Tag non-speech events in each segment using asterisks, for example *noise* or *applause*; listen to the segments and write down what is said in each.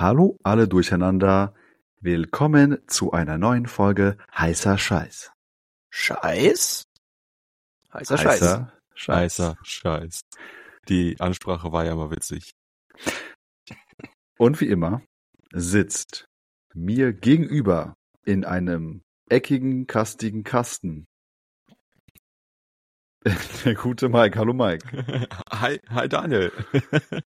Hallo alle durcheinander. Willkommen zu einer neuen Folge Heißer Scheiß. Scheiß? Heißer Scheiß. Heißer Scheißer Scheiß. Die Ansprache war ja mal witzig. Und wie immer sitzt mir gegenüber in einem eckigen, kastigen Kasten *laughs* der gute Mike. Hallo Mike. *laughs* Hi, hi Daniel. *laughs*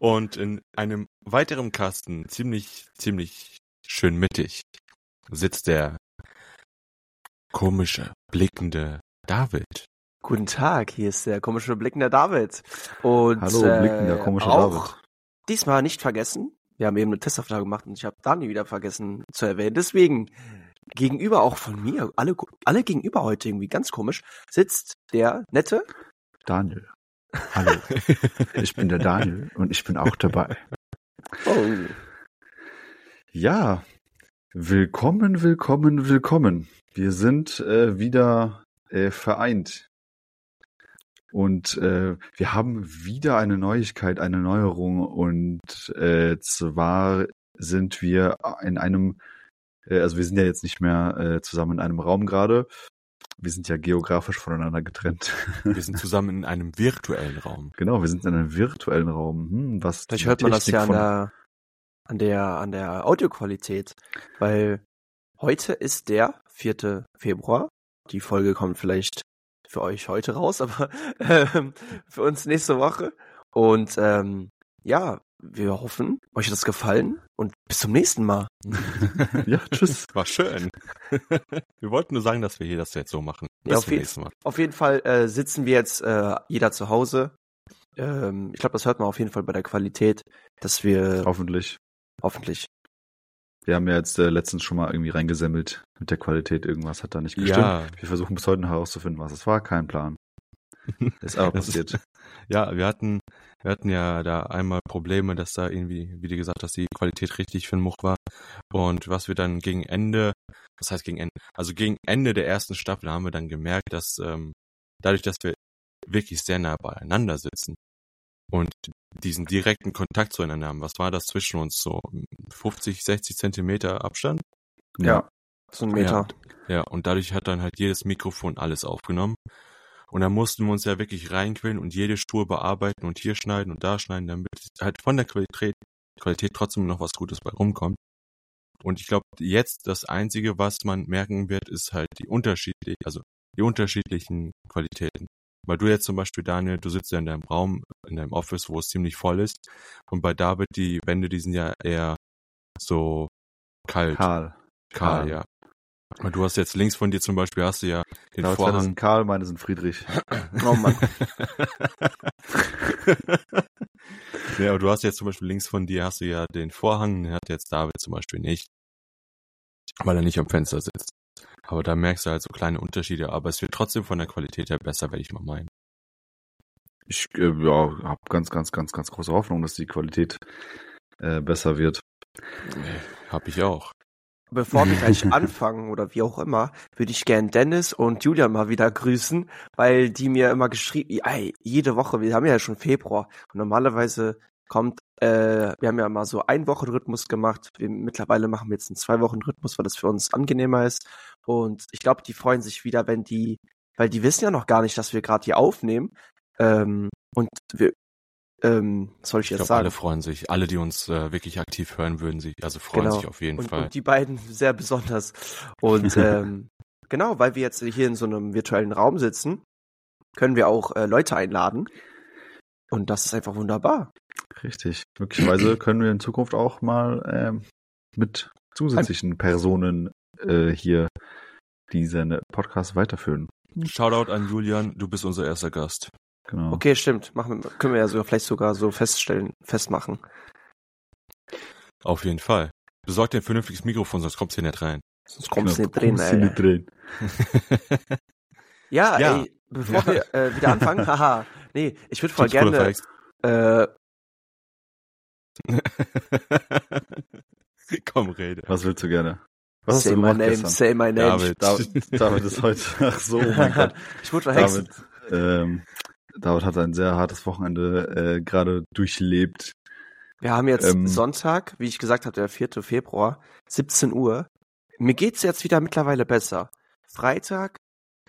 Und in einem weiteren Kasten, ziemlich, ziemlich schön mittig, sitzt der komische, blickende David. Guten Tag, hier ist der komische blickende David. Und Hallo, blickender, komischer auch David. Diesmal nicht vergessen. Wir haben eben eine Testaufnahme gemacht und ich habe Dani wieder vergessen zu erwähnen. Deswegen gegenüber auch von mir, alle, alle gegenüber heute irgendwie ganz komisch, sitzt der nette Daniel. Hallo. *laughs* Ich bin der Daniel und ich bin auch dabei. Oh, Ja, willkommen, willkommen, willkommen. Wir sind äh, wieder äh, vereint. Und äh, wir haben wieder eine Neuigkeit, eine Neuerung. Und äh, zwar sind wir in einem, äh, also wir sind ja jetzt nicht mehr äh, zusammen in einem Raum gerade. Wir sind ja geografisch voneinander getrennt. *laughs* Wir sind zusammen in einem virtuellen Raum. genau, wir sind in einem virtuellen Raum. Hm, was Vielleicht hört man das ja an der, an der, an der Audioqualität, weil heute ist der 4. Februar. Die Folge kommt vielleicht für euch heute raus, *laughs* aber ähm, für uns nächste Woche. Und ähm, ja, wir hoffen, euch hat das gefallen und bis zum nächsten Mal. *laughs* Ja, tschüss. *laughs* War schön. Wir wollten nur sagen, dass wir hier das jetzt so machen. Ja, Bis auf zum jeden- nächsten Mal. Auf jeden Fall äh, sitzen wir jetzt äh, jeder zu Hause. Ähm, ich glaube, das hört man auf jeden Fall bei der Qualität, dass wir Hoffentlich. hoffentlich Wir haben ja jetzt äh, letztens schon mal irgendwie reingesemmelt mit der Qualität. Irgendwas hat da nicht gestimmt. Ja, Wir versuchen bis heute herauszufinden, was es war. Kein Plan. *laughs* Ist aber ist- passiert. Ja, wir hatten, wir hatten ja da einmal Probleme, dass da irgendwie, wie du gesagt hast, die Qualität richtig für den Much war. Und was wir dann gegen Ende, was heißt gegen Ende? Also gegen Ende der ersten Staffel haben wir dann gemerkt, dass ähm, dadurch, dass wir wirklich sehr nah beieinander sitzen und diesen direkten Kontakt zueinander haben, was war das zwischen uns so 50, 60 Zentimeter Abstand? Ja. so ein Meter. Ja, und dadurch hat dann halt jedes Mikrofon alles aufgenommen. Und dann mussten wir uns ja wirklich reinquillen und jede Spur bearbeiten und hier schneiden und da schneiden, damit halt von der Qualität, Qualität trotzdem noch was Gutes bei rumkommt. Und ich glaube, jetzt das Einzige, was man merken wird, ist halt die unterschiedlich, also die unterschiedlichen Qualitäten. Weil du jetzt zum Beispiel, Daniel, du sitzt ja in deinem Raum, in deinem Office, wo es ziemlich voll ist. Und bei David, die Wände, die sind ja eher so kalt, Karl. kahl, Karl. ja. Du hast jetzt links von dir zum Beispiel, hast du ja den Vorhang. Vorhang. sind Karl, meine sind Friedrich. *clears throat* Oh Mann. *laughs* ja, aber du hast jetzt zum Beispiel links von dir hast du ja den Vorhang, den hat jetzt David zum Beispiel nicht. Weil er nicht am Fenster sitzt. Aber da merkst du halt so kleine Unterschiede, aber es wird trotzdem von der Qualität her besser, werde ich mal meinen. Ich äh, ja, habe ganz, ganz, ganz, ganz große Hoffnung, dass die Qualität äh, besser wird. Hab ich auch. Bevor wir gleich *laughs* anfangen oder wie auch immer, würde ich gern Dennis und Julian mal wieder grüßen, weil die mir immer geschrieben, ey, jede Woche, wir haben ja schon Februar und normalerweise kommt, äh, wir haben ja mal so ein Wochenrhythmus gemacht, wir, mittlerweile machen wir jetzt einen zwei Wochen Rhythmus, weil das für uns angenehmer ist. Und ich glaube, die freuen sich wieder, wenn die, weil die wissen ja noch gar nicht, dass wir gerade hier aufnehmen. Ähm, und wir, ähm, was soll ich Ich jetzt glaube, sagen? alle freuen sich. Alle, die uns äh, wirklich aktiv hören, würden sich, also freuen Genau. sich auf jeden und, Fall. und die beiden *laughs* sehr besonders. Und *laughs* ähm, genau, weil wir jetzt hier in so einem virtuellen Raum sitzen, können wir auch äh, Leute einladen. Und das ist einfach wunderbar. Richtig. Möglicherweise *clears throat* können wir in Zukunft auch mal ähm, mit zusätzlichen Personen äh, hier diesen Podcast weiterführen. Shoutout an Julian, du bist unser erster Gast. Genau. Okay, stimmt. Machen wir, können wir ja so vielleicht sogar so feststellen, festmachen. Auf jeden Fall. Besorg dir ein vernünftiges Mikrofon, sonst kommst du hier nicht rein. Sonst kommst du Genau, nicht drin, kommst du ey. nicht drin. Ja, Ja. ey, bevor wir *laughs* äh, wieder anfangen, haha. Nee, ich würde voll gerne, äh, *laughs* Komm, rede. Was willst du gerne? Was hast say du my name, gestern? say my name. David. David, David ist heute. Ach so, oh mein Gott. ich wurde verhext. David, ähm, David hat ein sehr hartes Wochenende äh, gerade durchlebt. Wir haben jetzt Ähm. Sonntag, wie ich gesagt habe, der 4. Februar, 17 Uhr. Mir geht's jetzt wieder mittlerweile besser. Freitag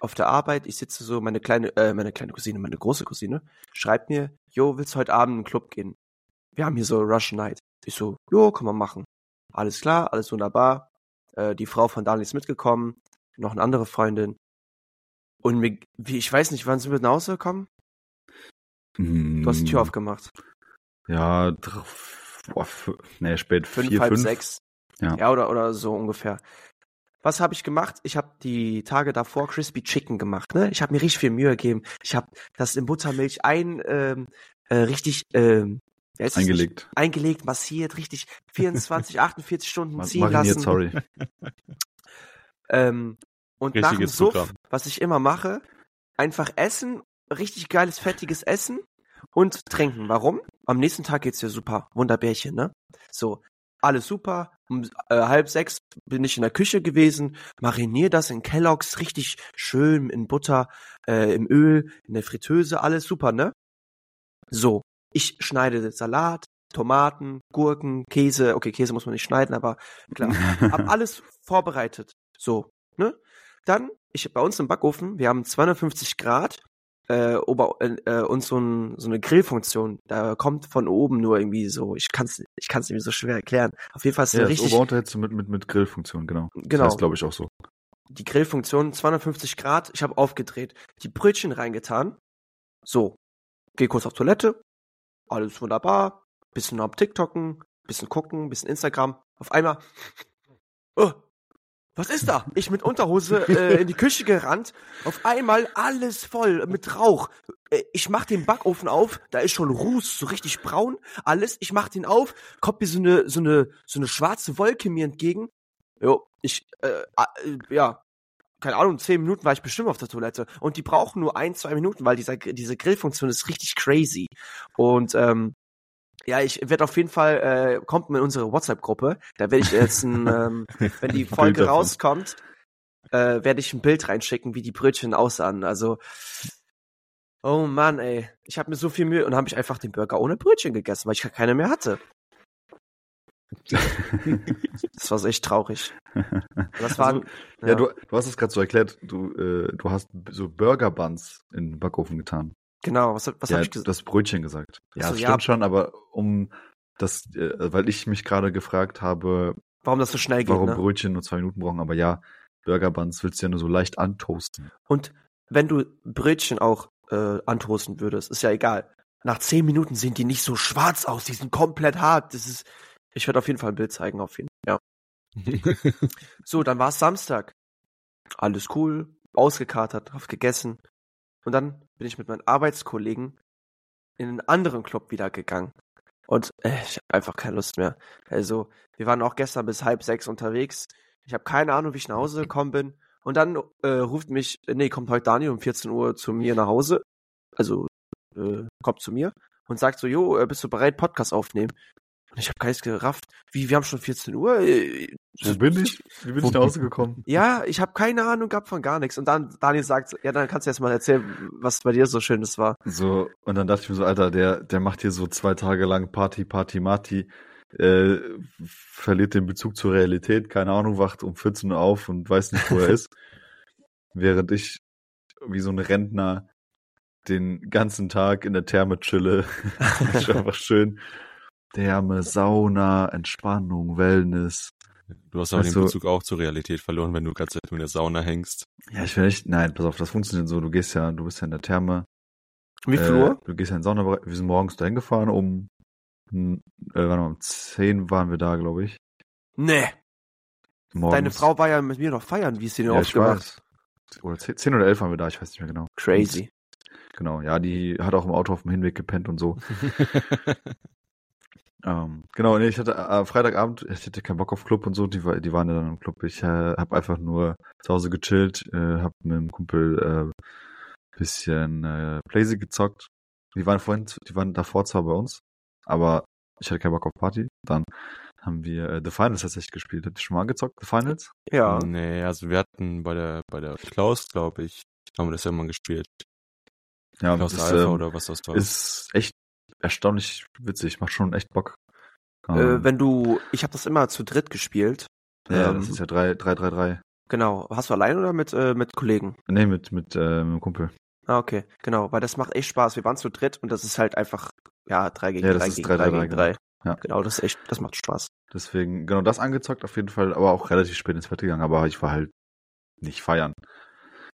auf der Arbeit, ich sitze so, meine kleine, äh, meine kleine Cousine, meine große Cousine, schreibt mir, jo, willst du heute Abend in den Club gehen? Wir haben hier so Russian Night. Ich so, jo, kann man machen. Alles klar, alles wunderbar. Äh, die Frau von Daniel ist mitgekommen, noch eine andere Freundin. Und mir, wie, ich weiß nicht, wann sind wir nach Hause gekommen? Du hast die Tür Hm, aufgemacht. Ja, boah, nee, spät. fünf, vier, halb fünf. sechs. Ja. Ja, oder, oder so ungefähr. Was habe ich gemacht? Ich habe die Tage davor Crispy Chicken gemacht. Ne? Ich habe mir richtig viel Mühe gegeben. Ich habe das in Buttermilch ein ähm, äh, richtig ähm, nicht? Eingelegt. eingelegt, massiert, richtig 24, 48 *laughs* Stunden ziehen Mariniert, lassen. sorry. Ähm, und nach dem Richtiges Suff, was ich immer mache, einfach essen, richtig geiles, fettiges Essen und trinken. Warum? Am nächsten Tag geht's dir super. Wunderbärchen, ne? So, alles super. Um äh, halb sechs bin ich in der Küche gewesen, marinier das in Kelloggs richtig schön in Butter, äh, im Öl, in der Fritteuse, alles super, ne? So, ich schneide Salat, Tomaten, Gurken, Käse. Okay, Käse muss man nicht schneiden, aber klar. *laughs* Hab alles vorbereitet. So, ne? Dann, ich bei uns im Backofen, wir haben 250 Grad äh, ober, äh, äh, und so, ein, so eine Grillfunktion. Da kommt von oben nur irgendwie so, ich kann's, ich kann's irgendwie so schwer erklären. Auf jeden Fall ist Ja, das richtig, Oberunterhitze mit, mit, mit Grillfunktion, genau. genau, Das heißt, glaube ich, auch so. die Grillfunktion 250 Grad. Ich habe aufgedreht, die Brötchen reingetan. So, geh kurz auf Toilette, alles wunderbar. Bisschen am TikToken, bisschen gucken, bisschen Instagram. Auf einmal, oh, was ist da? Ich mit Unterhose äh, in die Küche gerannt. Auf einmal alles voll mit Rauch. Äh, Ich mach den Backofen auf, da ist schon Ruß, so richtig braun, alles. Ich mach den auf, kommt mir so eine so eine so eine schwarze Wolke mir entgegen. Jo, ich äh, äh, ja, keine Ahnung, zehn Minuten war ich bestimmt auf der Toilette. Und die brauchen nur ein, zwei Minuten, weil dieser, diese Grillfunktion ist richtig crazy. Und ähm, ja, ich werde auf jeden Fall, äh, kommt in unsere WhatsApp-Gruppe. Da werde ich jetzt, ein, ähm, *laughs* wenn die Folge rauskommt, äh, werde ich ein Bild reinschicken, wie die Brötchen aussahen. Also, oh Mann, ey. Ich habe mir so viel Mühe und habe ich einfach den Burger ohne Brötchen gegessen, weil ich keine mehr hatte. *laughs* Das war so echt traurig. Das waren, Also, ja, du, du hast es gerade so erklärt, du, äh, du hast so Burger Buns in den Backofen getan. Genau, was, was ja, habe ich gesagt? das Brötchen gesagt. Ja, Ach so, das ja. stimmt schon, aber um das, äh, weil ich mich gerade gefragt habe, Warum das so schnell geht, warum ne? Brötchen nur zwei Minuten brauchen, aber ja, Burger Buns willst du ja nur so leicht antoasten. Und wenn du Brötchen auch äh, antoasten würdest, ist ja egal. Nach zehn Minuten sehen die nicht so schwarz aus, die sind komplett hart. Das ist. Ich werde auf jeden Fall ein Bild zeigen, auf jeden Fall. Ja. *laughs* So, dann war es Samstag. Alles cool, ausgekatert, hab gegessen. Und dann bin ich mit meinen Arbeitskollegen in einen anderen Club wieder gegangen. Und äh, ich habe einfach keine Lust mehr. Also, wir waren auch gestern bis halb sechs unterwegs. Ich habe keine Ahnung, wie ich nach Hause gekommen bin. Und dann äh, ruft mich, nee, kommt heute Daniel um 14 Uhr zu mir nach Hause. Also, äh, kommt zu mir und sagt so, jo, äh, bist du bereit, Podcast aufnehmen? Und ich habe gar nichts gerafft. Wie, wir haben schon 14 Uhr? Äh, Wo bin ich? Wie bin Wo ich nach Hause gekommen? ja, ich habe keine Ahnung gehabt von gar nichts. Und dann Daniel sagt, ja, dann kannst du jetzt mal erzählen, was bei dir so Schönes war. So, und dann dachte ich mir so, Alter, der, der macht hier so zwei Tage lang Party, Party, Marty, äh, verliert den Bezug zur Realität, keine Ahnung, wacht um 14 Uhr auf und weiß nicht, wo er *laughs* ist. Während ich wie so ein Rentner den ganzen Tag in der Therme chille. *laughs* ist einfach schön. Therme, Sauna, Entspannung, Wellness. Du hast aber Weißt den Bezug auch zur Realität verloren, wenn du ganz in der Sauna hängst. Ja, ich will nicht, nein, pass auf, das funktioniert so, du gehst ja, du bist ja in der Therme, Wie viel Äh, Uhr? Du gehst ja in den Saunabereich. Wir sind morgens dahin gefahren, um, hm, äh, warte mal, um 10 waren wir da, glaube ich. Nee, Morgens. deine Frau war ja mit mir noch feiern. Wie ist die denn ja, aufgemacht? Oder 10, 10 oder 11 waren wir da, ich weiß nicht mehr genau. Crazy. Genau, ja, die hat auch im Auto auf dem Hinweg gepennt und so. *laughs* Ähm, genau, nee, ich hatte äh, Freitagabend, ich hatte keinen Bock auf Club und so, die, die waren ja dann im Club. Ich äh, habe einfach nur zu Hause gechillt, äh, habe mit dem Kumpel äh, bisschen äh, Blazy gezockt. Die waren vorhin, die waren davor zwar bei uns, aber ich hatte keinen Bock auf Party. Dann haben wir äh, The Finals tatsächlich gespielt. Habt ihr schon mal angezockt, The Finals? Ja. Nee, also wir hatten bei der, bei der Klaus, glaube ich, haben wir das ja mal gespielt. Ja, Klaus das Alpha ähm, oder was das war. ist echt erstaunlich witzig, macht schon echt Bock. Äh, wenn du, ich habe das immer zu dritt gespielt. ja, ähm, das ist ja 3, 3, 3, 3. Genau. Hast du allein oder mit, äh, mit Kollegen? Nee, mit, mit, äh, mit dem Kumpel. Ah, okay. Genau, weil das macht echt Spaß. Wir waren zu dritt und das ist halt einfach, ja, drei gegen Ja, das gegen drei, drei drei, gegen drei, drei. Ja. Genau, das ist echt, das macht Spaß. Deswegen, genau das angezockt auf jeden Fall, aber auch relativ spät ins Bett gegangen, aber ich war halt nicht feiern.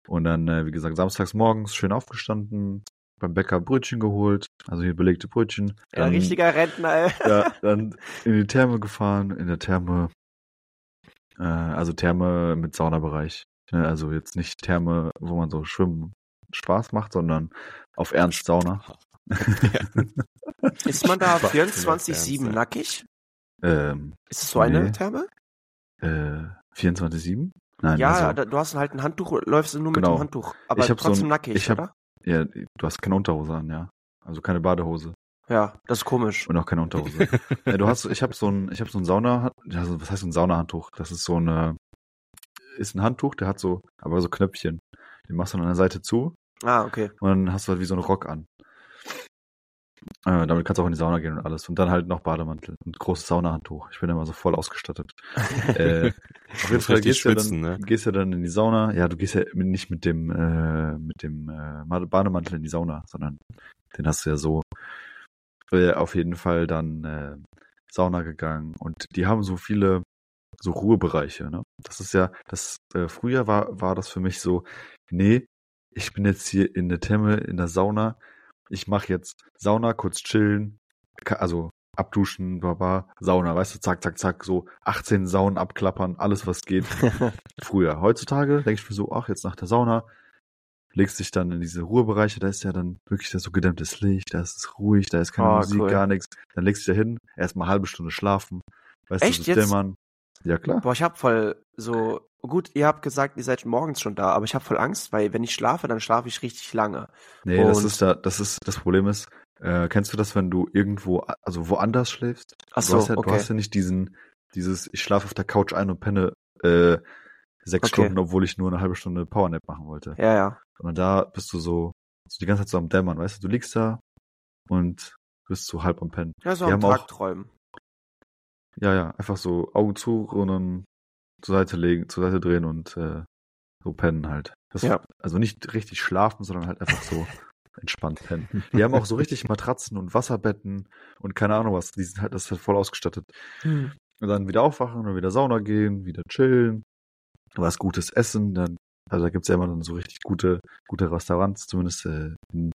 Und dann, äh, wie gesagt, samstags morgens schön aufgestanden, beim Bäcker Brötchen geholt, also hier belegte Brötchen. Ja, Dann, richtiger Rentner, ey. *laughs* ja, dann in die Therme gefahren, in der Therme, äh, also Therme mit Saunabereich. Ne, also jetzt nicht Therme, wo man so schwimmen Spaß macht, sondern auf Ernst Sauna. *laughs* Ist man da Spaß, 24-7 ja. nackig? Ähm, Ist es so eine Nee. Therme? äh, 24-7? Nein, Ja, also, du hast halt ein Handtuch, läufst du nur mit Genau. dem Handtuch. Aber Ich hab so trotzdem ein- nackig, ich hab- oder? Ja, du hast keine Unterhose an, ja. Also keine Badehose. Ja, das ist komisch. Und auch keine Unterhose. ja, *laughs* du hast, ich habe so ein, ich habe so ein Sauna, also was heißt ein Saunahandtuch? Das ist so eine, ist ein Handtuch, der hat so, aber so Knöpfchen. Den machst du an der Seite zu Ah, okay. und dann hast du halt wie so einen Rock an. Äh, damit kannst du auch in die Sauna gehen und alles. Und dann halt noch Bademantel und großes Saunahandtuch. Ich bin immer so voll ausgestattet. *laughs* äh, auf jeden Fall gehst du dann, ne? gehst ja dann in die Sauna. Ja, du gehst ja nicht mit dem, äh, mit dem äh, Bademantel in die Sauna, sondern den hast du ja so. Äh, auf jeden Fall dann äh, Sauna gegangen und die haben so viele so Ruhebereiche. Ne? Das ist ja, das äh, früher war war das für mich so, nee, ich bin jetzt hier in der Therme in der Sauna, ich mache jetzt Sauna, kurz chillen, also abduschen, baba, Sauna, weißt du, zack, zack, zack, so 18 Saunen abklappern, alles was geht. *laughs* Früher. Heutzutage denke ich mir so, ach, jetzt nach der Sauna, legst dich dann in diese Ruhebereiche, da ist ja dann wirklich da so gedämmtes Licht, da ist es ruhig, da ist keine Oh, Musik, cool. gar nichts. Dann legst du dich da hin, erstmal halbe Stunde schlafen, weißt Echt du, so dämmern. Ja, klar. Boah, ich hab voll so, gut, ihr habt gesagt, ihr seid morgens schon da, aber ich hab voll Angst, weil wenn ich schlafe, dann schlafe ich richtig lange. Nee, das Und- ist da, das ist, das Problem ist, äh, kennst du das, wenn du irgendwo, also woanders schläfst? Ach du so, hast ja, okay. du hast ja nicht diesen, dieses, ich schlafe auf der Couch ein und penne, äh, sechs Okay. Stunden, obwohl ich nur eine halbe Stunde Powernap machen wollte. Ja, ja. Sondern da bist du so, so die ganze Zeit so am Dämmern, weißt du, du liegst da und bist so halb am Pennen. Ja, so am haben auch- Tag träumen. Ja, ja, einfach so Augen zu und dann zur Seite legen, zur Seite drehen und äh, so pennen halt. Das, Ja. Also nicht richtig schlafen, sondern halt einfach so *laughs* entspannt pennen. *laughs* Die haben auch so richtig Matratzen und Wasserbetten und keine Ahnung was. Die sind halt, das ist halt voll ausgestattet. Und dann wieder aufwachen und wieder Sauna gehen, wieder chillen, was Gutes essen. Dann, also da gibt's ja immer dann so richtig gute, gute Restaurants, zumindest äh, in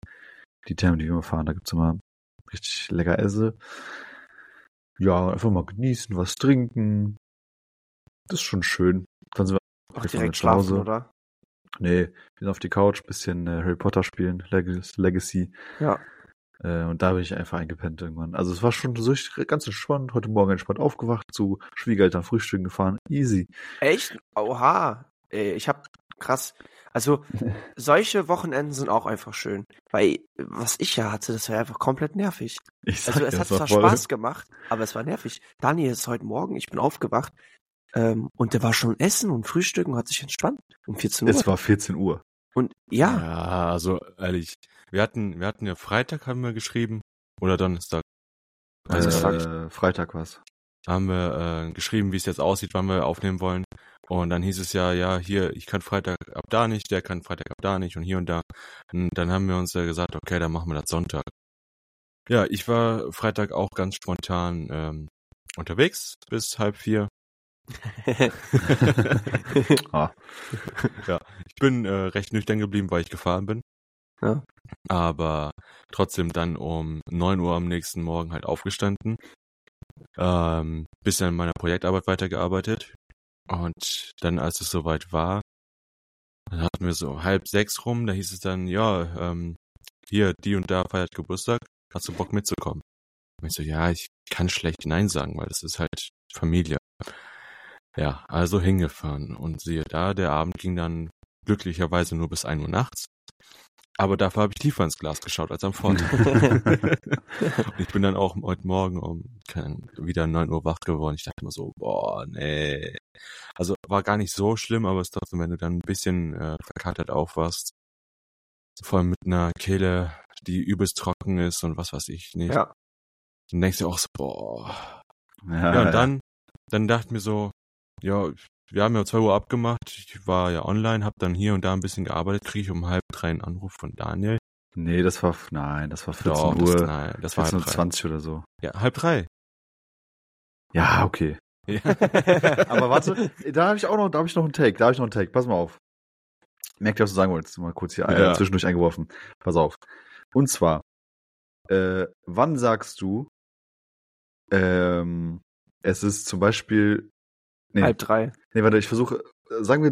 die Thermen, die wir immer fahren, da gibt's immer richtig lecker Esse. Ja, einfach mal genießen, was trinken. Das ist schon schön. Dann sind wir fahren direkt nach Hause. schlafen, oder? Nee, wir sind auf die Couch, bisschen äh, Harry Potter spielen, Leg Legacy. Ja. Äh, und da bin ich einfach eingepennt irgendwann. Also es war schon so ganz entspannt. Heute Morgen entspannt aufgewacht, zu Schwiegereltern frühstücken gefahren. Easy. Echt? Oha. Ey, ich hab krass. Also, *laughs* solche Wochenenden sind auch einfach schön. Weil, was ich ja hatte, das war einfach komplett nervig. Ich sag Also, es hat zwar voll- Spaß gemacht, aber es war nervig. Daniel ist heute Morgen, ich bin aufgewacht, ähm, und der war schon essen und frühstücken und hat sich entspannt. Um 14 Uhr. Es war 14 Uhr. und ja, Ja, also ehrlich, wir hatten, wir hatten ja Freitag haben wir geschrieben oder Donnerstag. Also äh, Freitag war's. haben wir äh, geschrieben, wie es jetzt aussieht, wann wir aufnehmen wollen. Und dann hieß es ja, ja, hier, ich kann Freitag ab da nicht, der kann Freitag ab da nicht und hier und da. Und dann haben wir uns ja gesagt, okay, dann machen wir das Sonntag. Ja, ich war Freitag auch ganz spontan ähm, unterwegs bis halb vier. *laughs* Ah. ja, ich bin äh, recht nüchtern geblieben, weil ich gefahren bin. Ja. Aber trotzdem dann um 9 Uhr am nächsten Morgen halt aufgestanden. Ähm, bisschen an meiner Projektarbeit weitergearbeitet. Und dann, als es soweit war, dann hatten wir so halb sechs rum, da hieß es dann, ja, ähm, hier, die und da feiert Geburtstag, hast du Bock mitzukommen? Und ich so, ja, ich kann schlecht Nein sagen, weil das ist halt Familie. Ja, also hingefahren und siehe da, der Abend ging dann glücklicherweise nur bis ein Uhr nachts. Aber dafür habe ich tiefer ins Glas geschaut als am Vortag. *laughs* *laughs* und ich bin dann auch heute Morgen um kein, wieder 9 Uhr wach geworden. Ich dachte mir so, boah, nee. Also war gar nicht so schlimm, aber es ist trotzdem, wenn du dann ein bisschen äh, verkatert aufwachst, vor allem mit einer Kehle, die übelst trocken ist und was weiß ich nicht, ja. dann denkst du auch so, boah, Ja, Ja, und dann, dann dachte ich mir so, ja, wir haben ja 2 Uhr abgemacht, ich war ja online, hab dann hier und da ein bisschen gearbeitet, kriege ich um halb drei einen Anruf von Daniel. Nee, das war, nein, das war 14 Doch, Uhr, das, nein, das war 14 halb Uhr drei. 20 oder so. Ja, halb drei. Ja, okay. Ja. *laughs* Aber warte, da habe ich auch noch, da habe ich noch einen Take, da habe ich noch einen Take. Pass mal auf. Merkt ihr, was du sagen wolltest? Mal kurz hier Ja. äh, zwischendurch eingeworfen. Pass auf. Und zwar, äh, wann sagst du, ähm, es ist zum Beispiel, nee, Halb drei. nee, warte, ich versuche, sagen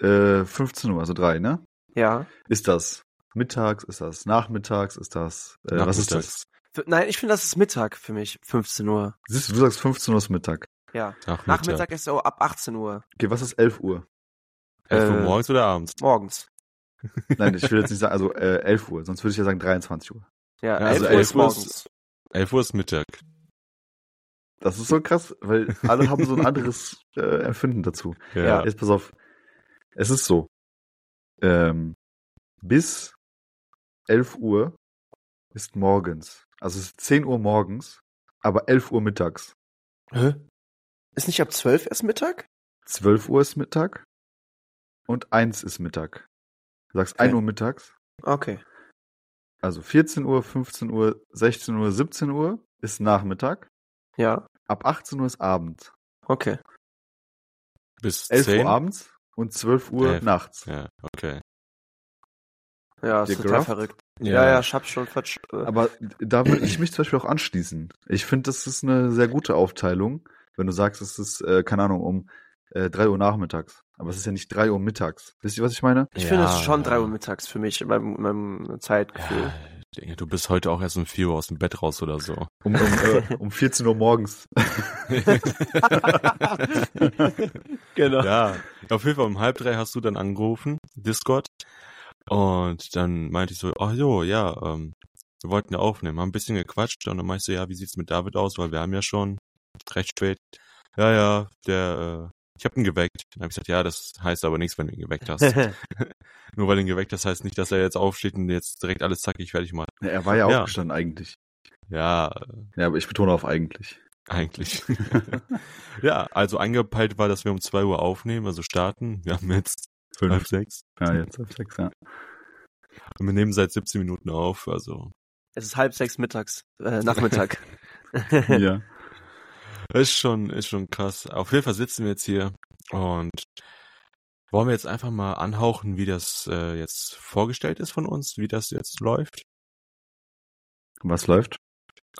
wir äh, 15 Uhr, also drei, ne? Ja. Ist das mittags, ist das nachmittags, ist das, äh, was ist das? Nein, ich finde, das ist Mittag für mich. 15 Uhr. Siehst du, du sagst 15 Uhr ist Mittag. Ja. Nachmittag. Nachmittag ist so ab 18 Uhr. Okay, was ist 11 Uhr? 11 Uhr äh, morgens oder abends? Morgens. *laughs* Nein, ich will jetzt *laughs* nicht sagen, also äh, 11 Uhr, sonst würde ich ja sagen 23 Uhr. Ja, Ja, also 11 Uhr 11 ist Uhr ist- morgens. 11 Uhr ist Mittag. Das ist so krass, weil alle haben so ein *laughs* anderes äh, Empfinden dazu. Ja. Jetzt pass auf. Es ist so. Ähm, bis 11 Uhr ist morgens. Also es ist 10 Uhr morgens, aber 11 Uhr mittags. Hä? Ist nicht ab 12 erst Mittag? 12 Uhr ist Mittag und 1 ist Mittag. Du sagst Okay. 1 Uhr mittags. Okay. Also 14 Uhr, 15 Uhr, 16 Uhr, 17 Uhr ist Nachmittag. Ja. Ab 18 Uhr ist Abend. Okay. Bis 11 10? Uhr abends und 12 Uhr Elf. nachts. Ja, okay. Ja, ist total verrückt. Ja, ja, ich hab's schon versch äh, Aber da würde ich mich zum Beispiel auch anschließen. Ich finde, das ist eine sehr gute Aufteilung, wenn du sagst, es ist, äh, keine Ahnung, um äh, 3 Uhr nachmittags. Aber es ist ja nicht 3 Uhr mittags. Wisst ihr, was ich meine? Ich Ja, finde, es ist schon ja. 3 Uhr mittags für mich in meinem, in meinem Zeitgefühl. Ja, du bist heute auch erst um 4 Uhr aus dem Bett raus oder so. Um, um, äh, um 14 Uhr morgens. *laughs* genau. ja, auf jeden Fall um halb drei hast du dann angerufen, Discord. Und dann meinte ich so, ach jo, ja, ähm, wir wollten ja aufnehmen, haben ein bisschen gequatscht und dann meinte ich so, ja, wie sieht's mit David aus, weil wir haben ja schon recht spät. Ja, ja, der, äh, ich hab ihn geweckt. Dann habe ich gesagt, ja, das heißt aber nichts, wenn du ihn geweckt hast. *laughs* *laughs* Nur weil du ihn geweckt hast, heißt nicht, dass er jetzt aufsteht und jetzt direkt alles zackig fertig macht. Ja, er war ja, Ja. aufgestanden eigentlich. Ja, Ja, aber ich betone auf eigentlich. eigentlich. *laughs* ja, also angepeilt war, dass wir um zwei Uhr aufnehmen, also starten. Wir haben jetzt halb Fünf. sechs. Ja, jetzt auf sechs, ja. Und wir nehmen seit 17 Minuten auf, also Es ist halb sechs mittags, äh, Nachmittag. ja. Ist schon, ist schon krass. Auf jeden Fall sitzen wir jetzt hier und wollen wir jetzt einfach mal anhauchen, wie das äh, jetzt vorgestellt ist von uns, wie das jetzt läuft. Was läuft?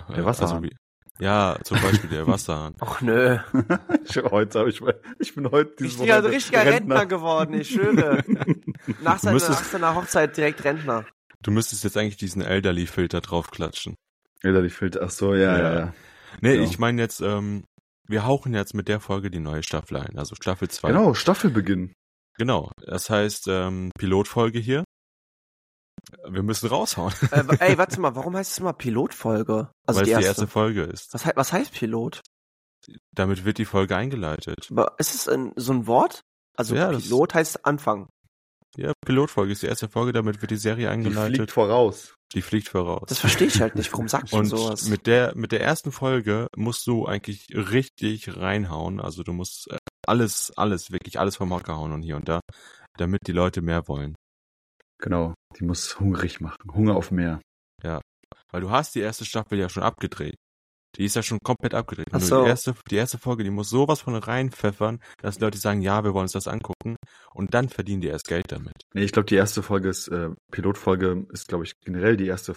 Der Äh, Wasserhahn. Also wie, ja, zum Beispiel der *laughs* Wasserhahn. Och nö. *laughs* ich, heute hab ich, mal, ich bin heute Ich dieses bin ja ein Wochenende richtiger Rentner geworden, ich schwöre. *laughs* Nach seiner, müsstest- nach seiner Hochzeit direkt Rentner. Du müsstest jetzt eigentlich diesen Elderly-Filter draufklatschen. Ja, die Filter. Ach so, ja, ja, Ja. ja. Nee, Ja. ich meine jetzt, ähm, wir hauchen jetzt mit der Folge die neue Staffel ein, also Staffel 2. Genau, Staffelbeginn. Genau. Das heißt, ähm, Pilotfolge hier. Wir müssen raushauen, Äh, ey, *laughs* warte mal, warum heißt es immer Pilotfolge? Also weil die es erste. die erste Folge ist. Was, was heißt Pilot? Damit wird die Folge eingeleitet. Aber Ist es ein, so ein Wort? Also Ja, das- Pilot heißt Anfang. Ja, Pilotfolge ist die erste Folge, damit wird die Serie Die eingeleitet. fliegt voraus. Die fliegt voraus. Das verstehe ich halt nicht. Warum sagt man Und sowas? mit der mit der ersten Folge musst du eigentlich richtig reinhauen. Also du musst äh, alles, alles, wirklich alles vom Hocker hauen und hier und da, damit die Leute mehr wollen. Genau. Die muss hungrig machen. Hunger auf mehr. Weil du hast die erste Staffel ja schon abgedreht. Die ist ja schon komplett abgedreht. Ach so. die erste, die erste Folge, die muss sowas von reinpfeffern, dass die Leute sagen, ja, wir wollen uns das angucken. Und dann verdienen die erst Geld damit. Nee, ich glaube, die erste Folge ist, äh, Pilotfolge ist, glaube ich, generell die erste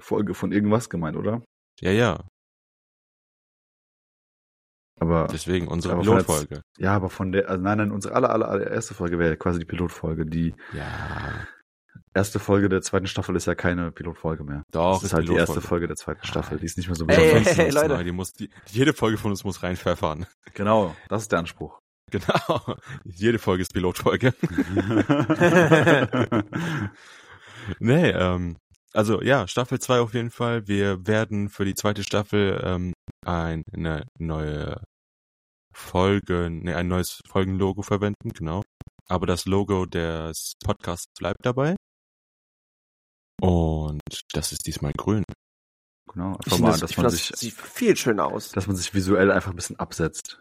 Folge von irgendwas gemeint, oder? Ja, ja. Aber, Deswegen unsere Aber Pilotfolge. ja, aber von der, also nein, nein, unsere aller, aller, aller erste Folge wäre quasi die Pilotfolge. Die Ja. Erste Folge der zweiten Staffel ist ja keine Pilotfolge mehr. Doch, das ist halt die erste. Folge der zweiten Staffel. Die ist nicht mehr so besonders. ey, Sonst Leute. muss- Die muss, die, jede Folge von uns muss reinpfeffern. Genau, das ist der Anspruch. *laughs* Genau. Jede Folge ist Pilotfolge. *laughs* nee, ähm, also ja, Staffel 2 auf jeden Fall. Wir werden für die zweite Staffel ähm, ein, eine neue Folge, nee, ein neues Folgenlogo verwenden, genau. Aber das Logo des Podcasts bleibt dabei. Und das ist diesmal grün. Genau, Ich einfach finde mal, das, dass ich man sich, das sieht viel schöner aus. dass man sich visuell einfach ein bisschen absetzt.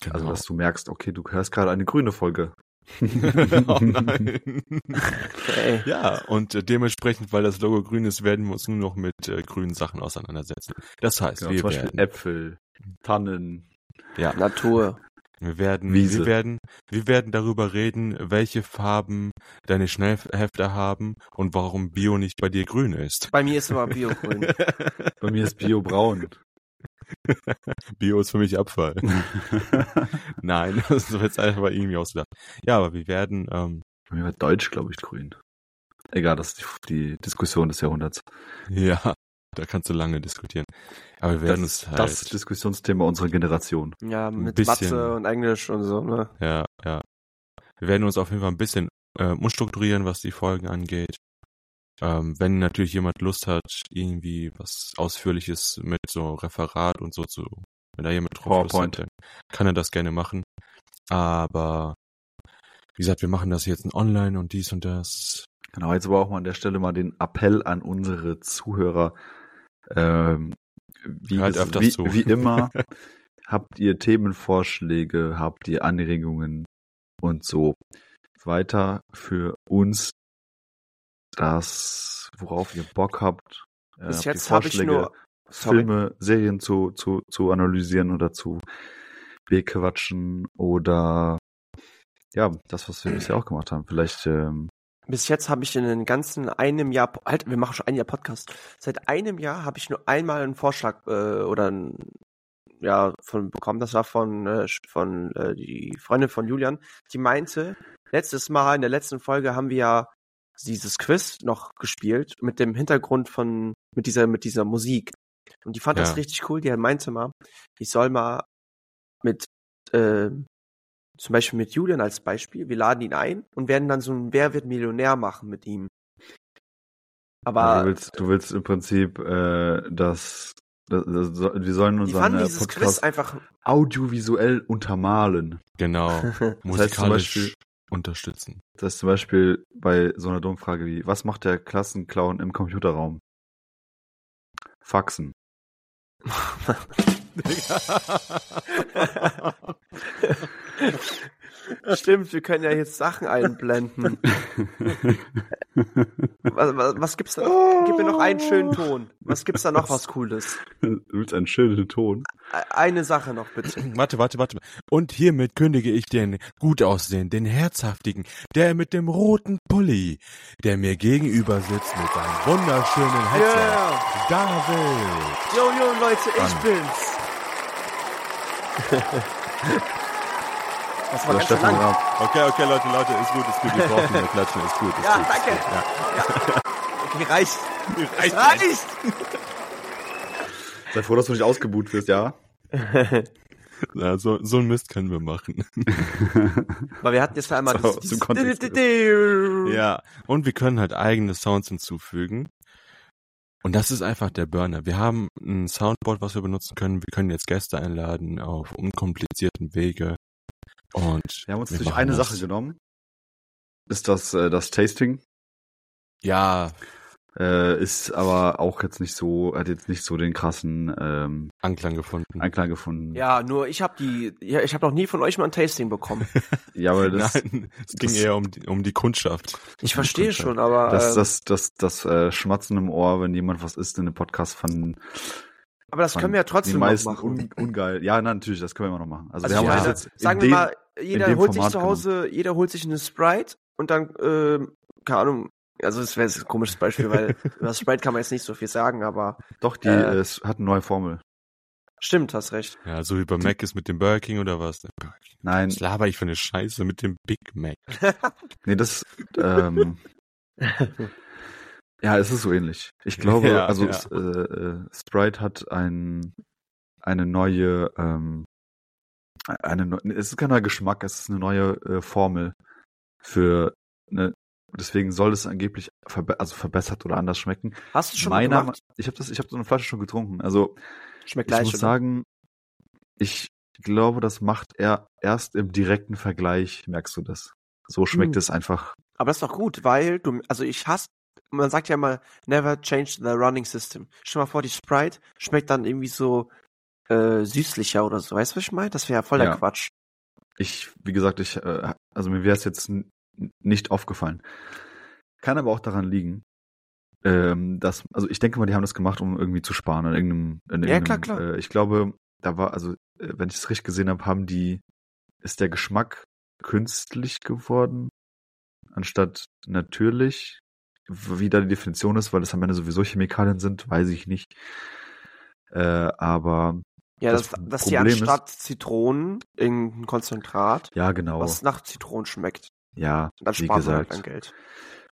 Genau. Also, dass du merkst, okay, du hörst gerade eine grüne Folge. *laughs* oh nein. Ey. Ja, und äh, dementsprechend, weil das Logo grün ist, werden wir uns nur noch mit äh, grünen Sachen auseinandersetzen. Das heißt, Genau, wir zum Beispiel werden, Äpfel, Tannen. ja, Natur. Wir werden, Wiese. wir werden, wir werden darüber reden, welche Farben deine Schnellhefter haben und warum Bio nicht bei dir grün ist. Bei mir ist immer Biogrün. *laughs* Bei mir ist Bio braun. *laughs* Bio ist für mich Abfall. *laughs* Nein, das ist jetzt einfach irgendwie ausgedacht. Ja, aber wir werden, ähm, Bei mir war Deutsch, glaube ich, grün. Egal, das ist die, die Diskussion des Jahrhunderts. ja, da kannst du lange diskutieren. Aber wir werden Das, uns halt, das Diskussionsthema unserer Generation. Ja, mit bisschen- Mathe und Englisch und so, ne? ja, ja. Wir werden uns auf jeden Fall ein bisschen äh, umstrukturieren, was die Folgen angeht. Ähm, wenn natürlich jemand Lust hat, irgendwie was Ausführliches mit so Referat und so zu, wenn da jemand drauf Lust hat, kann er das gerne machen. Aber wie gesagt, wir machen das jetzt in online und dies und das. Genau, jetzt aber auch mal an der Stelle mal den Appell an unsere Zuhörer. Ähm, wie, es- öfters wie, zu. wie immer, *laughs* habt ihr Themenvorschläge, habt ihr Anregungen und so weiter für uns, das, worauf ihr Bock habt. Äh, Bis habt ihr jetzt habe ich Vorschläge, nur. Sorry. Filme, Serien zu, zu, zu analysieren oder zu bequatschen oder ja, das, was wir bisher auch gemacht haben. Vielleicht ähm, Bis jetzt habe ich in den ganzen einem Jahr, halt, wir machen schon ein Jahr Podcast. Seit einem Jahr habe ich nur einmal einen Vorschlag äh, oder ein, ja von bekommen. Das war von äh, von äh, die Freundin von Julian, die meinte, letztes Mal in der letzten Folge haben wir ja dieses Quiz noch gespielt mit dem Hintergrund von mit dieser mit dieser Musik. Und die fand Ja. das richtig cool. Die meinte mal, ich soll mal mit äh, zum Beispiel mit Julian als Beispiel, wir laden ihn ein und werden dann so ein Wer wird Millionär machen mit ihm. Also du Aber willst, du willst im Prinzip, äh, das, das, das so- wir sollen unseren äh, dieses Quiz Podcast einfach. audiovisuell untermalen. Genau. *laughs* heißt zum Musikalisch Beispiel- unterstützen. Das ist zum Beispiel bei so einer dummen Frage wie, was macht der Klassenclown im Computerraum? Faxen. *laughs* *laughs* *laughs* Stimmt, wir können ja jetzt Sachen einblenden. *laughs* Was, was, was gibt's da? noch? Gib mir noch einen schönen Ton. Was gibt's da noch was Cooles? Du willst einen schönen Ton. Eine Sache noch bitte. *clears throat* Warte, warte, warte. Und hiermit kündige ich den gut aussehenden, den herzhaftigen, der mit dem roten Pulli, der mir gegenüber sitzt mit seinem wunderschönen Headset. Yeah. David. Jo, jo, Leute, ich Mann. bin's. *laughs* Das war Oder ganz Stefan lang. Okay, okay, Leute, Leute, ist gut, ist gut. Wir brauchen mehr Klatschen, ist gut. Ist Ja, gut, danke. Ist gut, ja. Okay, reicht. Reicht. Reicht! Sei froh, dass du nicht ausgebuht wirst, ja? *laughs* Ja, so, so ein Mist können wir machen. *laughs* Weil wir hatten jetzt einmal So, das. Ja, und wir können halt eigene Sounds hinzufügen. Und das ist einfach der Burner. Wir haben ein Soundboard, was wir benutzen können. Wir können jetzt Gäste einladen auf unkomplizierten Wege. Und Wir haben uns wir durch machen eine das. Sache genommen. Ist das äh, das Tasting? Ja, Äh, ist aber auch jetzt nicht so, hat jetzt nicht so den krassen ähm, Anklang gefunden. Einklang gefunden. Ja, nur ich habe die, ja, ich habe noch nie von euch mal ein Tasting bekommen. *laughs* Ja, aber das, Nein, es ging das- eher um die, um die Kundschaft. Ich verstehe Kundschaft. schon, aber das, äh, das, das, das äh, Schmatzen im Ohr, wenn jemand was isst in einem Podcast fanden aber das können wir ja trotzdem die noch meisten machen. un, ungeil. Ja, na, natürlich, das können wir immer noch machen. Also, Also wir haben ja, jetzt sagen wir mal, jeder holt sich Format zu Hause, jeder holt sich eine Sprite und dann, ähm, keine Ahnung, also das wäre jetzt ein komisches Beispiel, weil *laughs* über das Sprite kann man jetzt nicht so viel sagen, aber doch, die äh, äh, es hat eine neue Formel. stimmt, hast recht. Ja, so wie bei Mac ist mit dem Burger King oder was? Burger King. Nein, Was laber ich für eine Scheiße mit dem Big Mac? *laughs* nee, das, ähm, *laughs* ja, es ist so ähnlich. Ich glaube, Ja, also ja. äh, äh, Sprite hat ein, eine neue, ähm, eine, es ist kein neuer Geschmack, es ist eine neue äh, Formel für eine, deswegen soll es angeblich verbe also verbessert oder anders schmecken. Hast du schon mal Meiner, gemacht? ich habe das, ich habe so eine Flasche schon getrunken. Also Schmeckt ich gleich, muss oder? sagen, ich glaube, das macht er erst im direkten Vergleich, merkst du das. So schmeckt Hm. es einfach. Aber das ist doch gut, weil du, also ich hasse man sagt ja mal, never change the running system. Stell mal vor, die Sprite schmeckt dann irgendwie so äh, süßlicher oder so. Weißt du, was ich meine? Das wäre ja voll der Ja. Quatsch. Ich, wie gesagt, ich, äh, also mir wäre es jetzt nicht aufgefallen. Kann aber auch daran liegen, ähm, dass, also ich denke mal, die haben das gemacht, um irgendwie zu sparen in irgendeinem, in Ja, irgendeinem klar, klar. Äh, ich glaube, da war, also äh, wenn ich es richtig gesehen habe, haben die, ist der Geschmack künstlich geworden, anstatt natürlich. Wie da die Definition ist, weil das am Ende sowieso Chemikalien sind, weiß ich nicht. Äh, aber Ja, Das das, dass die Problem ist- anstatt Zitronen irgendein Konzentrat, ja, genau. was nach Zitronen schmeckt. Ja, Und dann wie spart man halt gesagt. dann Geld.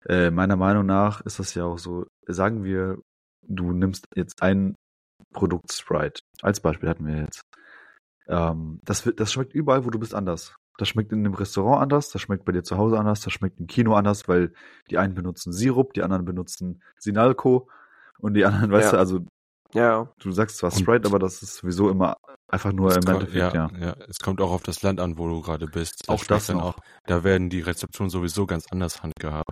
Äh, meiner Meinung nach ist das ja auch so, sagen wir, du nimmst jetzt ein Produkt Sprite. Als Beispiel hatten wir jetzt. Ähm, das, das schmeckt überall, wo du bist, anders. Das schmeckt in einem Restaurant anders, das schmeckt bei dir zu Hause anders, das schmeckt im Kino anders, weil die einen benutzen Sirup, die anderen benutzen Sinalco und die anderen, weißt Ja. du, also Ja, du sagst zwar Sprite, aber das ist sowieso immer einfach nur Es im Endeffekt, ja. ja, es kommt auch auf das Land an, wo du gerade bist. Auch schmeckt das dann noch. Auch, da werden die Rezeptionen sowieso ganz anders handgehabt.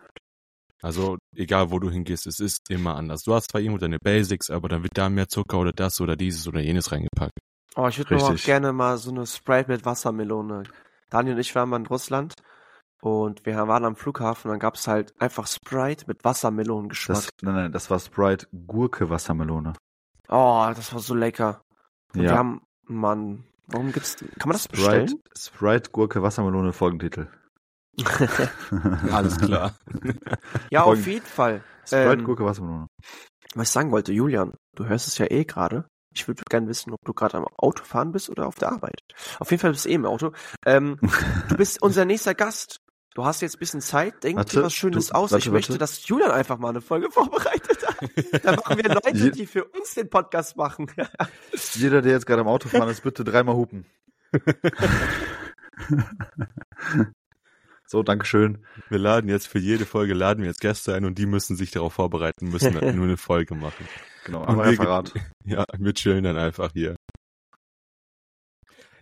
Also egal, wo du hingehst, es ist immer anders. Du hast zwar irgendwo deine Basics, aber dann wird da mehr Zucker oder das oder dieses oder jenes reingepackt. Oh, ich würde mir auch gerne mal so eine Sprite mit Wassermelone. Daniel und ich waren mal in Russland und wir waren am Flughafen und dann gab's halt einfach Sprite mit Wassermelonengeschmack. Das, nein, nein, das war Sprite Gurke Wassermelone. Oh, das war so lecker. Und Ja. wir haben, Mann, warum gibt's, kann man das Sprite, bestellen? Sprite, Gurke, Wassermelone, Folgentitel. *laughs* Alles klar. *laughs* ja, Folgen- auf jeden Fall. Sprite, Ähm, Gurke, Wassermelone. Was ich sagen wollte, Julian, du hörst es ja eh gerade. Ich würde gerne wissen, ob du gerade am Auto fahren bist oder auf der Arbeit. Auf jeden Fall bist du eh im Auto. Ähm, du bist unser nächster Gast. Du hast jetzt ein bisschen Zeit, denk Warte, dir was Schönes du- aus. warte, ich möchte, warte. dass Julian einfach mal eine Folge *laughs* vorbereitet hat. Dann machen wir *laughs* Leute, Je- die für uns den Podcast machen. *laughs* Jeder, der jetzt gerade am Auto fahren ist, bitte dreimal hupen. so, Dankeschön. Wir laden jetzt für jede Folge laden wir jetzt Gäste ein und die müssen sich darauf vorbereiten, müssen dann nur eine Folge machen. Genau, Und aber wir- Referat. Ja, wir chillen dann einfach hier.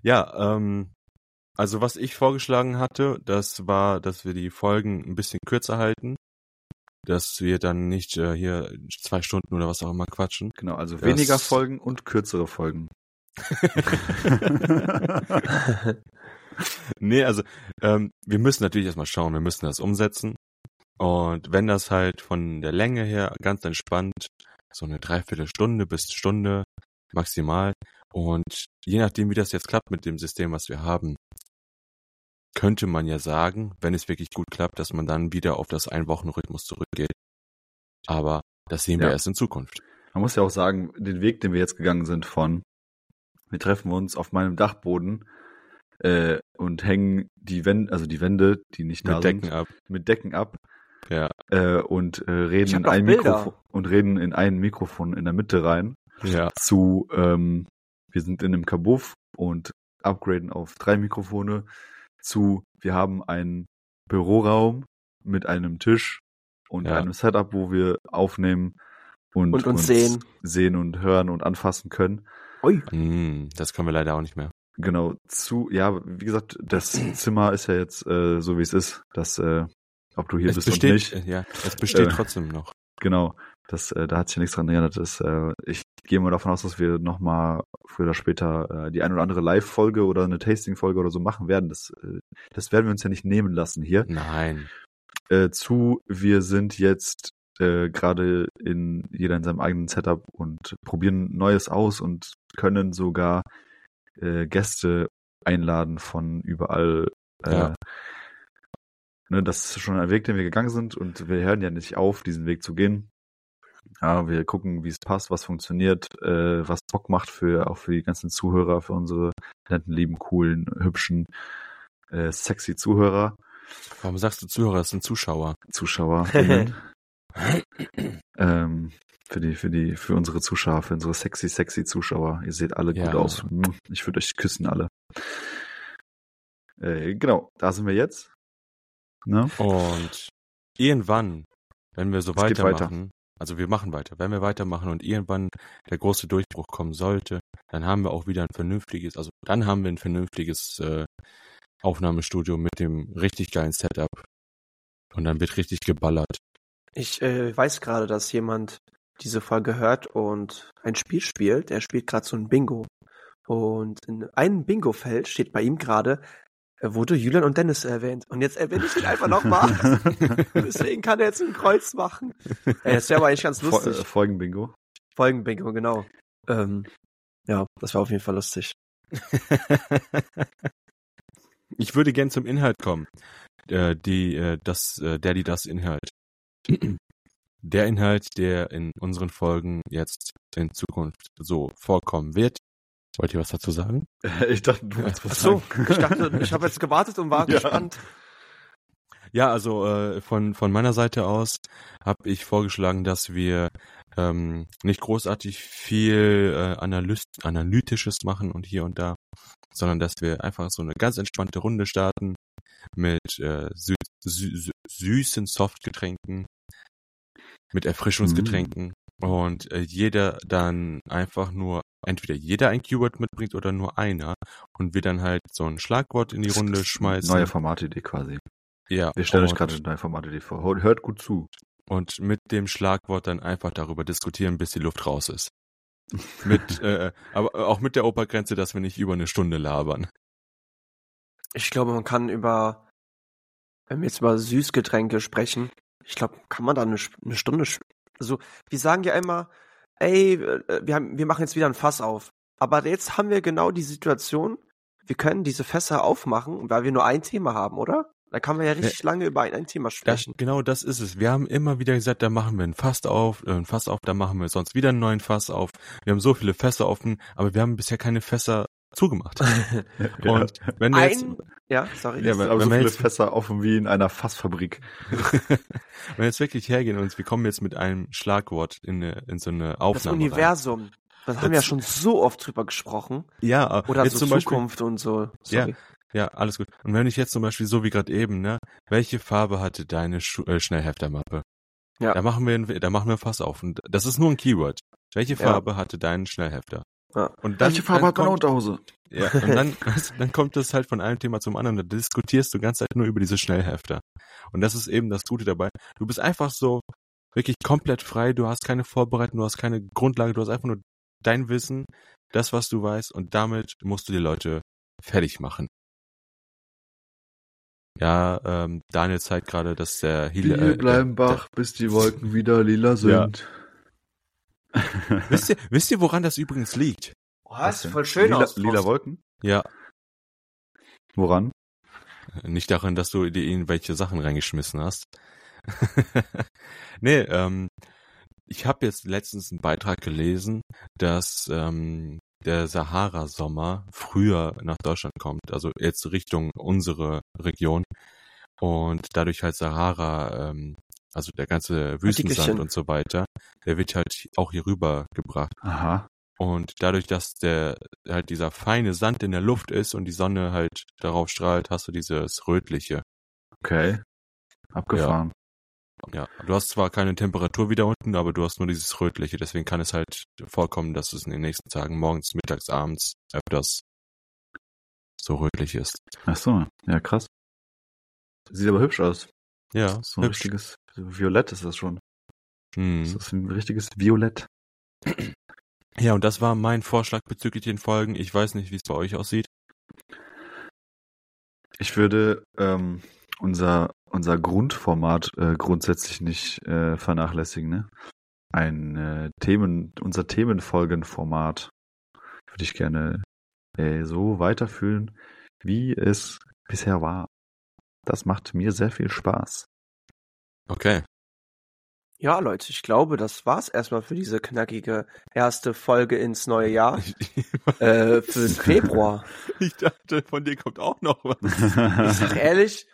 Ja, ähm, also was ich vorgeschlagen hatte, das war, dass wir die Folgen ein bisschen kürzer halten, dass wir dann nicht äh, hier zwei Stunden oder was auch immer quatschen. Genau, also Das- weniger Folgen und kürzere Folgen. *laughs* Nee, also ähm, wir müssen natürlich erstmal schauen, wir müssen das umsetzen. Und wenn das halt von der Länge her ganz entspannt, so eine Dreiviertelstunde bis Stunde maximal. Und je nachdem, wie das jetzt klappt mit dem System, was wir haben, könnte man ja sagen, wenn es wirklich gut klappt, dass man dann wieder auf das Einwochenrhythmus zurückgeht. Aber das sehen wir Ja. erst in Zukunft. Man muss ja auch sagen, den Weg, den wir jetzt gegangen sind von, wir treffen uns auf meinem Dachboden äh, und hängen die Wände, also die Wände, die nicht da Mit Decken sind, ab. mit Decken ab Ja, äh, und äh, reden in ein Bilder. Mikrofon und reden in ein Mikrofon in der Mitte rein ja, zu ähm, wir sind in einem Kabuff und upgraden auf drei Mikrofone zu wir haben einen Büroraum mit einem Tisch und Ja. einem Setup, wo wir aufnehmen und, Und uns sehen. sehen und hören und anfassen können. Ui. Hm, das können wir leider auch nicht mehr. Genau, zu, ja, wie gesagt, das *clears throat* Zimmer ist ja jetzt äh, so wie es ist, dass äh, ob du hier es bist besteht, und nicht. äh, ja, es besteht Äh, trotzdem noch. Genau, das, äh, da hat sich ja nichts dran geändert. Das, äh, ich gehe mal davon aus, dass wir nochmal früher oder später äh, die ein oder andere Live-Folge oder eine Tasting-Folge oder so machen werden. Das, äh, das werden wir uns ja nicht nehmen lassen hier. Nein. Äh, zu, wir sind jetzt äh, gerade in jeder in seinem eigenen Setup und probieren Neues aus und können sogar äh, Gäste einladen von überall. Äh, Ja. ne, das ist schon ein Weg, den wir gegangen sind und wir hören ja nicht auf, diesen Weg zu gehen. Ja, wir gucken, wie es passt, was funktioniert, äh, was Bock macht für auch für die ganzen Zuhörer, für unsere netten, lieben, coolen, hübschen, äh, sexy Zuhörer, Warum sagst du Zuhörer? Das sind Zuschauer. ZuschauerInnen. *laughs* ähm, für die, für die, für unsere Zuschauer, für unsere sexy, sexy Zuschauer. Ihr seht alle Ja. gut aus. Ich würde euch küssen alle. Äh, genau, da sind wir jetzt. Ne? Und irgendwann, wenn wir so Es geht weiter. Also wir machen weiter, wenn wir weitermachen und irgendwann der große Durchbruch kommen sollte, dann haben wir auch wieder ein vernünftiges, also dann haben wir ein vernünftiges äh, Aufnahmestudio mit dem richtig geilen Setup. Und dann wird richtig geballert. Ich äh, weiß gerade, dass jemand diese Folge hört und ein Spiel spielt. Er spielt gerade so ein Bingo. Und in einem Bingo-Feld steht bei ihm gerade, wurde Julian und Dennis erwähnt. Und jetzt erwähne ich ihn einfach nochmal. *laughs* Deswegen kann er jetzt ein Kreuz machen. Ey, das wäre aber eigentlich ganz lustig. Fol- Folgenbingo. Folgenbingo, genau. Ähm, ja, das war auf jeden Fall lustig. *laughs* Ich würde gern zum Inhalt kommen. Äh, die, äh, das, äh, der, die das Inhalt. *clears throat* Der Inhalt, der in unseren Folgen jetzt in Zukunft so vorkommen wird. Wollt ihr was dazu sagen? *laughs* Ich dachte, du wolltest Ach was so, sagen. ich dachte, ich habe jetzt gewartet und war *laughs* Ja. gespannt. Ja, also äh, von, von meiner Seite aus habe ich vorgeschlagen, dass wir ähm, nicht großartig viel äh, Analyst, Analytisches machen und hier und da, sondern dass wir einfach so eine ganz entspannte Runde starten mit äh, sü sü sü süßen Softgetränken, mit Erfrischungsgetränken und äh, jeder dann einfach nur, entweder jeder ein Keyword mitbringt oder nur einer und wir dann halt so ein Schlagwort in die Runde schmeißen. Neue Formatidee quasi. ja, Wir stellen euch gerade eine neue Formatidee vor. Hört- gut zu. und mit dem Schlagwort dann einfach darüber diskutieren, bis die Luft raus ist. Mit, *laughs* äh, aber auch mit der Obergrenze, dass wir nicht über eine Stunde labern. Ich glaube, man kann über, wenn wir jetzt über Süßgetränke sprechen, ich glaube, kann man da eine, eine Stunde, also, wir sagen ja immer, ey, äh, wir, haben, wir machen jetzt wieder ein Fass auf. Aber jetzt haben wir genau die Situation, wir können diese Fässer aufmachen, weil wir nur ein Thema haben, oder? Da kann man ja richtig lange über ein, ein Thema Das, sprechen. genau das ist es. Wir haben immer wieder gesagt, da machen wir ein Fass auf, äh, ein Fass auf, da machen wir sonst wieder einen neuen Fass auf. Wir haben so viele Fässer offen, aber wir haben bisher keine Fässer zugemacht. *laughs* Und wenn wir jetzt, ein, ja, sorry. ja, wir haben wenn so wir viele jetzt- Fässer offen wie in einer Fassfabrik. *laughs* wenn wir jetzt wirklich hergehen und wir kommen jetzt mit einem Schlagwort in, eine, in so eine das Aufnahme rein. Universum. Das haben wir ja Das- schon so oft drüber gesprochen. Ja, Oder jetzt so zum Beispiel, Zukunft und so. Ja. Sorry. Ja, alles gut. Und wenn ich jetzt zum Beispiel so wie gerade eben, ne, welche Farbe hatte deine Schu äh, Schnellheftermappe? Ja. Da machen wir, ein- da machen wir Fass auf. Und das ist nur ein Keyword. Welche Ja. Farbe hatte dein Schnellhefter? Ja. Und dann, Welche Farbe hat meine kommt, Unterhose? ja, und dann, *laughs* dann kommt es halt von einem Thema zum anderen. Da diskutierst du die ganze Zeit nur über diese Schnellhefter. Und das ist eben das Gute dabei. Du bist einfach so wirklich komplett frei. Du hast keine Vorbereitung, du hast keine Grundlage, du hast einfach nur dein Wissen, das, was du weißt. Und damit musst du die Leute fertig machen. Ja, ähm, Daniel zeigt gerade, dass der Wir äh, bleiben wach, bis die Wolken wieder lila sind. Der, *laughs* wisst ihr, wisst ihr, woran das übrigens liegt? Was? denn? Voll schön lila, aus. lila Wolken? Ja, Woran? Nicht daran, dass du dir irgendwelche Sachen reingeschmissen hast. *laughs* nee, ähm, ich habe jetzt letztens einen Beitrag gelesen, dass ähm, der Sahara-Sommer früher nach Deutschland kommt, also jetzt Richtung unsere Region und dadurch halt Sahara, ähm, also der ganze Wüstensand und so weiter, der wird halt auch hier rüber gebracht. Aha. Und dadurch, dass der halt dieser feine Sand in der Luft ist und die Sonne halt darauf strahlt, hast du dieses rötliche. Okay. Abgefahren. Ja, du hast zwar keine Temperatur wieder unten, aber du hast nur dieses rötliche. Deswegen kann es halt vorkommen, dass es in den nächsten Tagen morgens, mittags, abends öfters so rötlich ist. Ach so, ja krass. Sieht aber hübsch aus. Ja, So ein hübsch. richtiges Violett ist das schon. Das Hm. ist ein richtiges Violett. Ja, und das war mein Vorschlag bezüglich den Folgen. Ich weiß nicht, wie es bei euch aussieht. Ich würde ähm, unser, unser Grundformat äh, grundsätzlich nicht äh, vernachlässigen. Ne? Ein äh, Themen, unser Themenfolgenformat würde ich gerne äh, so weiterführen, wie es bisher war. Das macht mir sehr viel Spaß. Okay. Ja, Leute, ich glaube, das war's erstmal für diese knackige erste Folge ins neue Jahr. *laughs* äh, für den *laughs* Februar. Ich dachte, von dir kommt auch noch was. Ich sag ehrlich,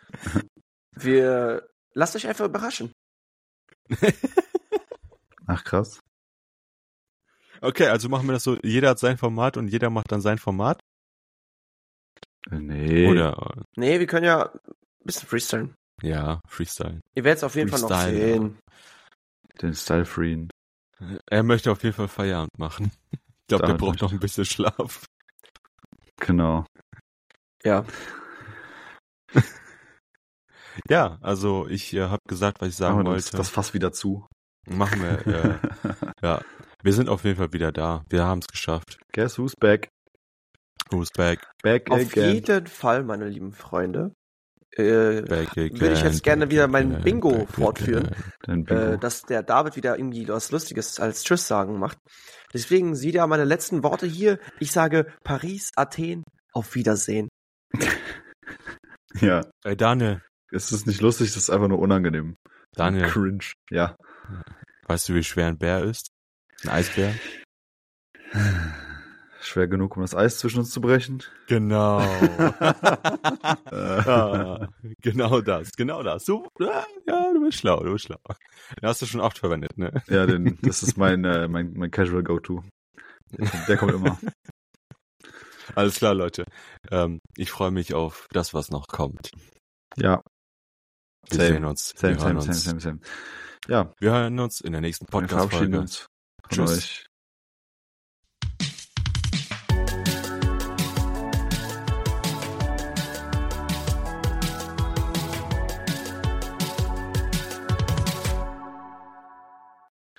wir lasst euch einfach überraschen. *laughs* Ach krass. Okay, also machen wir das so, jeder hat sein Format und jeder macht dann sein Format. Äh, Nee. Oder, Nee, wir können ja bisschen freestylen. ja, Freestyle. Ihr werdet es auf jeden Fall noch sehen. Den Style Freen. Er möchte auf jeden Fall Feierabend machen. Ich glaube, der Damit braucht noch ein bisschen Schlaf. Genau. Ja. Ja, also ich äh, habe gesagt, was ich sagen Machen wir wollte. das, das Fass wieder zu. Machen wir. Äh, *laughs* ja, wir sind auf jeden Fall wieder da. Wir haben es geschafft. Guess who's back? Who's back? Back Auf again. jeden Fall, meine lieben Freunde, äh, würde ich jetzt gerne wieder mein Bingo fortführen. Dein Bingo. äh, dass der David wieder irgendwie was Lustiges als Tschüss sagen macht. Deswegen sieht ja meine letzten Worte hier. Ich sage Paris, Athen, auf Wiedersehen. *laughs* ja, Ey, Daniel, es ist nicht lustig, das ist einfach nur unangenehm. Daniel, Cringe. Ja. weißt du, wie schwer ein Bär ist? Ein Eisbär? *laughs* Schwer genug, um das Eis zwischen uns zu brechen. Genau. Äh, *laughs* ah, genau das, genau das. Du, ja, ja, du bist schlau, du bist schlau. Den hast du schon oft verwendet, ne? ja, den, das ist mein, äh, mein, mein Casual Go-To. Der kommt immer. *laughs* Alles klar, Leute. Ähm, ich freue mich auf das, was noch kommt. Ja. Wir Same. sehen uns. Same, wir, hören same, same, uns. same, same. Ja, wir hören uns in der nächsten Podcast-Folge. Tschüss. euch.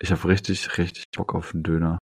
Ich habe richtig, richtig Bock auf einen Döner.